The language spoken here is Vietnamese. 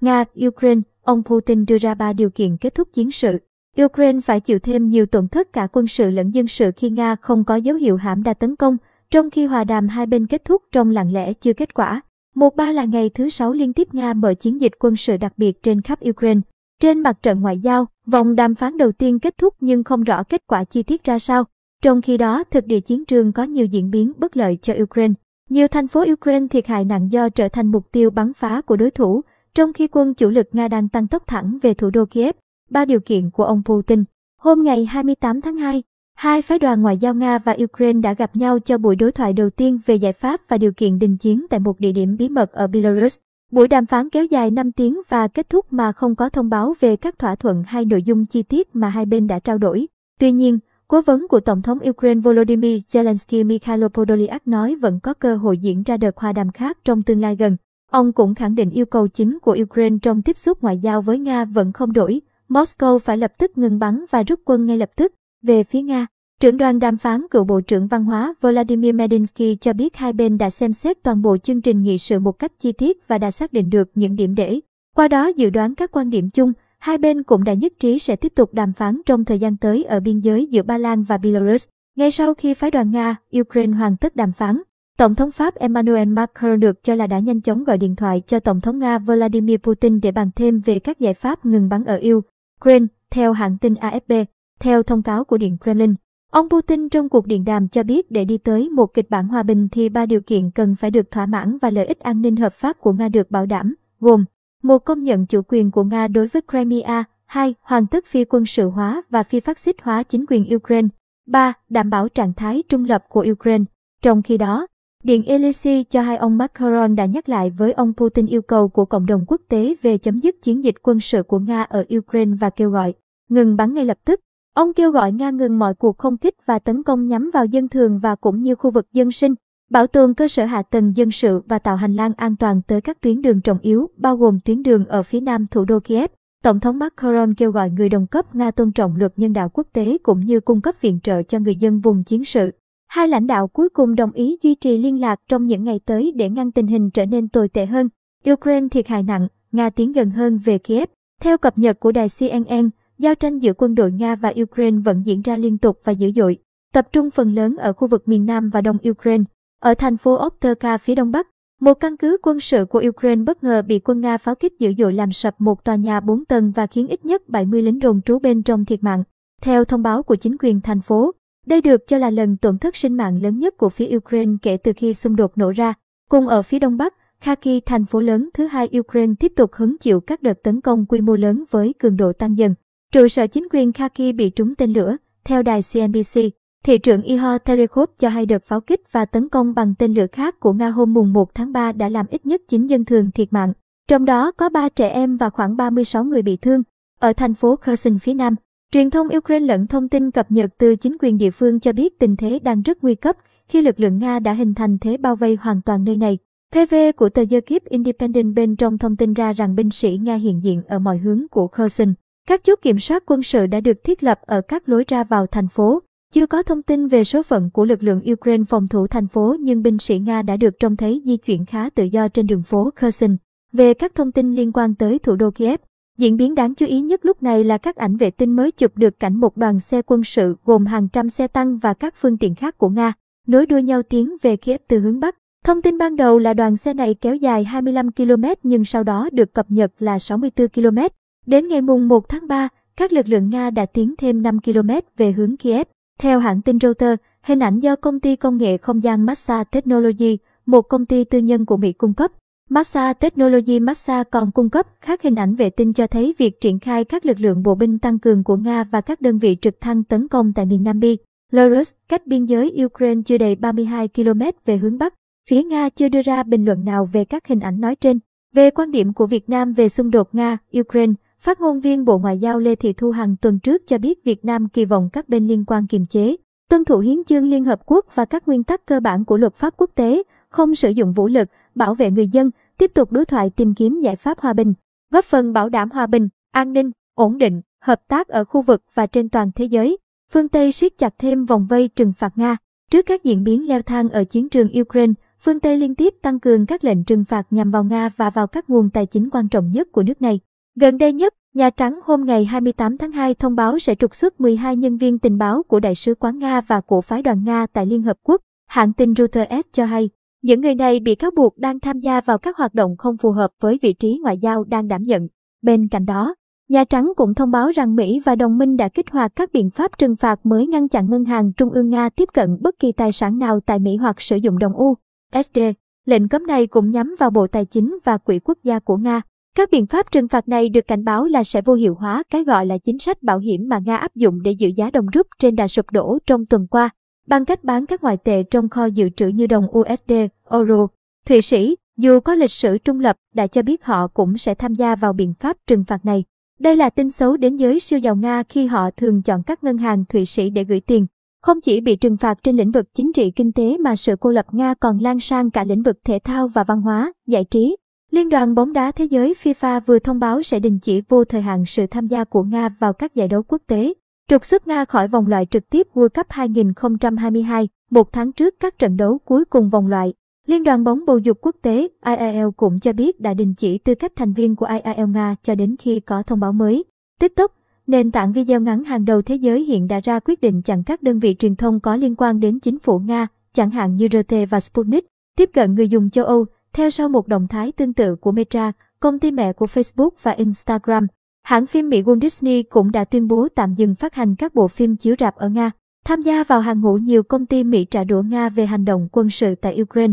Nga, Ukraine, ông Putin đưa ra ba điều kiện kết thúc chiến sự. Ukraine phải chịu thêm nhiều tổn thất cả quân sự lẫn dân sự khi Nga không có dấu hiệu hãm đa tấn công, trong khi hòa đàm hai bên kết thúc trong lặng lẽ chưa kết quả. Một ba là ngày thứ sáu liên tiếp Nga mở chiến dịch quân sự đặc biệt trên khắp Ukraine. Trên mặt trận ngoại giao, vòng đàm phán đầu tiên kết thúc nhưng không rõ kết quả chi tiết ra sao. Trong khi đó, thực địa chiến trường có nhiều diễn biến bất lợi cho Ukraine. Nhiều thành phố Ukraine thiệt hại nặng do trở thành mục tiêu bắn phá của đối thủ, trong khi quân chủ lực Nga đang tăng tốc thẳng về thủ đô Kiev. Ba điều kiện của ông Putin. Hôm ngày 28 tháng 2, hai phái đoàn ngoại giao Nga và Ukraine đã gặp nhau cho buổi đối thoại đầu tiên về giải pháp và điều kiện đình chiến tại một địa điểm bí mật ở Belarus. Buổi đàm phán kéo dài 5 tiếng và kết thúc mà không có thông báo về các thỏa thuận hay nội dung chi tiết mà hai bên đã trao đổi. Tuy nhiên, cố vấn của Tổng thống Ukraine Volodymyr Zelensky Mikhailo Podolyak nói vẫn có cơ hội diễn ra đợt hòa đàm khác trong tương lai gần. Ông cũng khẳng định yêu cầu chính của Ukraine trong tiếp xúc ngoại giao với Nga vẫn không đổi. Moscow phải lập tức ngừng bắn và rút quân ngay lập tức về phía Nga. Trưởng đoàn đàm phán cựu Bộ trưởng Văn hóa Vladimir Medinsky cho biết hai bên đã xem xét toàn bộ chương trình nghị sự một cách chi tiết và đã xác định được những điểm để. Qua đó dự đoán các quan điểm chung, hai bên cũng đã nhất trí sẽ tiếp tục đàm phán trong thời gian tới ở biên giới giữa Ba Lan và Belarus. Ngay sau khi phái đoàn Nga, Ukraine hoàn tất đàm phán, Tổng thống Pháp Emmanuel Macron được cho là đã nhanh chóng gọi điện thoại cho Tổng thống Nga Vladimir Putin để bàn thêm về các giải pháp ngừng bắn ở Ukraine, theo hãng tin AFP. Theo thông cáo của Điện Kremlin, ông Putin trong cuộc điện đàm cho biết để đi tới một kịch bản hòa bình thì ba điều kiện cần phải được thỏa mãn và lợi ích an ninh hợp pháp của Nga được bảo đảm, gồm một công nhận chủ quyền của Nga đối với Crimea, hai hoàn tất phi quân sự hóa và phi phát xít hóa chính quyền Ukraine, ba đảm bảo trạng thái trung lập của Ukraine. Trong khi đó, Điện Elysee cho hai ông Macron đã nhắc lại với ông Putin yêu cầu của cộng đồng quốc tế về chấm dứt chiến dịch quân sự của Nga ở Ukraine và kêu gọi ngừng bắn ngay lập tức. Ông kêu gọi Nga ngừng mọi cuộc không kích và tấn công nhắm vào dân thường và cũng như khu vực dân sinh, bảo tồn cơ sở hạ tầng dân sự và tạo hành lang an toàn tới các tuyến đường trọng yếu, bao gồm tuyến đường ở phía nam thủ đô Kiev. Tổng thống Macron kêu gọi người đồng cấp Nga tôn trọng luật nhân đạo quốc tế cũng như cung cấp viện trợ cho người dân vùng chiến sự. Hai lãnh đạo cuối cùng đồng ý duy trì liên lạc trong những ngày tới để ngăn tình hình trở nên tồi tệ hơn. Ukraine thiệt hại nặng, Nga tiến gần hơn về Kiev. Theo cập nhật của đài CNN, giao tranh giữa quân đội Nga và Ukraine vẫn diễn ra liên tục và dữ dội, tập trung phần lớn ở khu vực miền Nam và Đông Ukraine. Ở thành phố Okterka phía đông bắc, một căn cứ quân sự của Ukraine bất ngờ bị quân Nga pháo kích dữ dội làm sập một tòa nhà 4 tầng và khiến ít nhất 70 lính đồn trú bên trong thiệt mạng. Theo thông báo của chính quyền thành phố, đây được cho là lần tổn thất sinh mạng lớn nhất của phía Ukraine kể từ khi xung đột nổ ra. Cùng ở phía đông bắc, Kharkiv, thành phố lớn thứ hai Ukraine tiếp tục hứng chịu các đợt tấn công quy mô lớn với cường độ tăng dần. Trụ sở chính quyền Kharkiv bị trúng tên lửa, theo đài CNBC. Thị trưởng Ihor Terekhov cho hay đợt pháo kích và tấn công bằng tên lửa khác của Nga hôm mùng 1 tháng 3 đã làm ít nhất 9 dân thường thiệt mạng, trong đó có 3 trẻ em và khoảng 36 người bị thương. Ở thành phố Kherson phía nam, Truyền thông Ukraine lẫn thông tin cập nhật từ chính quyền địa phương cho biết tình thế đang rất nguy cấp khi lực lượng Nga đã hình thành thế bao vây hoàn toàn nơi này. PV của tờ Kyiv Independent bên trong thông tin ra rằng binh sĩ Nga hiện diện ở mọi hướng của Kherson. Các chốt kiểm soát quân sự đã được thiết lập ở các lối ra vào thành phố. Chưa có thông tin về số phận của lực lượng Ukraine phòng thủ thành phố nhưng binh sĩ Nga đã được trông thấy di chuyển khá tự do trên đường phố Kherson. Về các thông tin liên quan tới thủ đô Kiev, Diễn biến đáng chú ý nhất lúc này là các ảnh vệ tinh mới chụp được cảnh một đoàn xe quân sự gồm hàng trăm xe tăng và các phương tiện khác của Nga, nối đuôi nhau tiến về Kiev từ hướng Bắc. Thông tin ban đầu là đoàn xe này kéo dài 25 km nhưng sau đó được cập nhật là 64 km. Đến ngày mùng 1 tháng 3, các lực lượng Nga đã tiến thêm 5 km về hướng Kiev. Theo hãng tin Reuters, hình ảnh do công ty công nghệ không gian Massa Technology, một công ty tư nhân của Mỹ cung cấp, Massa Technology Massa còn cung cấp các hình ảnh vệ tinh cho thấy việc triển khai các lực lượng bộ binh tăng cường của Nga và các đơn vị trực thăng tấn công tại miền Nam Bi. Belarus, cách biên giới Ukraine chưa đầy 32 km về hướng Bắc. Phía Nga chưa đưa ra bình luận nào về các hình ảnh nói trên. Về quan điểm của Việt Nam về xung đột Nga-Ukraine, phát ngôn viên Bộ Ngoại giao Lê Thị Thu Hằng tuần trước cho biết Việt Nam kỳ vọng các bên liên quan kiềm chế, tuân thủ hiến chương Liên Hợp Quốc và các nguyên tắc cơ bản của luật pháp quốc tế, không sử dụng vũ lực, bảo vệ người dân, tiếp tục đối thoại tìm kiếm giải pháp hòa bình, góp phần bảo đảm hòa bình, an ninh, ổn định, hợp tác ở khu vực và trên toàn thế giới. Phương Tây siết chặt thêm vòng vây trừng phạt Nga. Trước các diễn biến leo thang ở chiến trường Ukraine, phương Tây liên tiếp tăng cường các lệnh trừng phạt nhằm vào Nga và vào các nguồn tài chính quan trọng nhất của nước này. Gần đây nhất, Nhà Trắng hôm ngày 28 tháng 2 thông báo sẽ trục xuất 12 nhân viên tình báo của Đại sứ quán Nga và của phái đoàn Nga tại Liên Hợp Quốc. Hãng tin Reuters cho hay, những người này bị cáo buộc đang tham gia vào các hoạt động không phù hợp với vị trí ngoại giao đang đảm nhận. Bên cạnh đó, Nhà Trắng cũng thông báo rằng Mỹ và đồng minh đã kích hoạt các biện pháp trừng phạt mới ngăn chặn ngân hàng trung ương Nga tiếp cận bất kỳ tài sản nào tại Mỹ hoặc sử dụng đồng USD. Lệnh cấm này cũng nhắm vào Bộ Tài chính và Quỹ Quốc gia của Nga. Các biện pháp trừng phạt này được cảnh báo là sẽ vô hiệu hóa cái gọi là chính sách bảo hiểm mà Nga áp dụng để giữ giá đồng rúp trên đà sụp đổ trong tuần qua, bằng cách bán các ngoại tệ trong kho dự trữ như đồng USD, Euro. Thụy Sĩ, dù có lịch sử trung lập, đã cho biết họ cũng sẽ tham gia vào biện pháp trừng phạt này. Đây là tin xấu đến giới siêu giàu Nga khi họ thường chọn các ngân hàng Thụy Sĩ để gửi tiền. Không chỉ bị trừng phạt trên lĩnh vực chính trị kinh tế mà sự cô lập Nga còn lan sang cả lĩnh vực thể thao và văn hóa, giải trí. Liên đoàn bóng đá thế giới FIFA vừa thông báo sẽ đình chỉ vô thời hạn sự tham gia của Nga vào các giải đấu quốc tế, trục xuất Nga khỏi vòng loại trực tiếp World Cup 2022, một tháng trước các trận đấu cuối cùng vòng loại. Liên đoàn bóng bầu dục quốc tế IAL cũng cho biết đã đình chỉ tư cách thành viên của IAL Nga cho đến khi có thông báo mới. TikTok, nền tảng video ngắn hàng đầu thế giới hiện đã ra quyết định chặn các đơn vị truyền thông có liên quan đến chính phủ Nga, chẳng hạn như RT và Sputnik, tiếp cận người dùng châu Âu, theo sau một động thái tương tự của Meta, công ty mẹ của Facebook và Instagram. Hãng phim Mỹ Walt Disney cũng đã tuyên bố tạm dừng phát hành các bộ phim chiếu rạp ở Nga. Tham gia vào hàng ngũ nhiều công ty Mỹ trả đũa Nga về hành động quân sự tại Ukraine.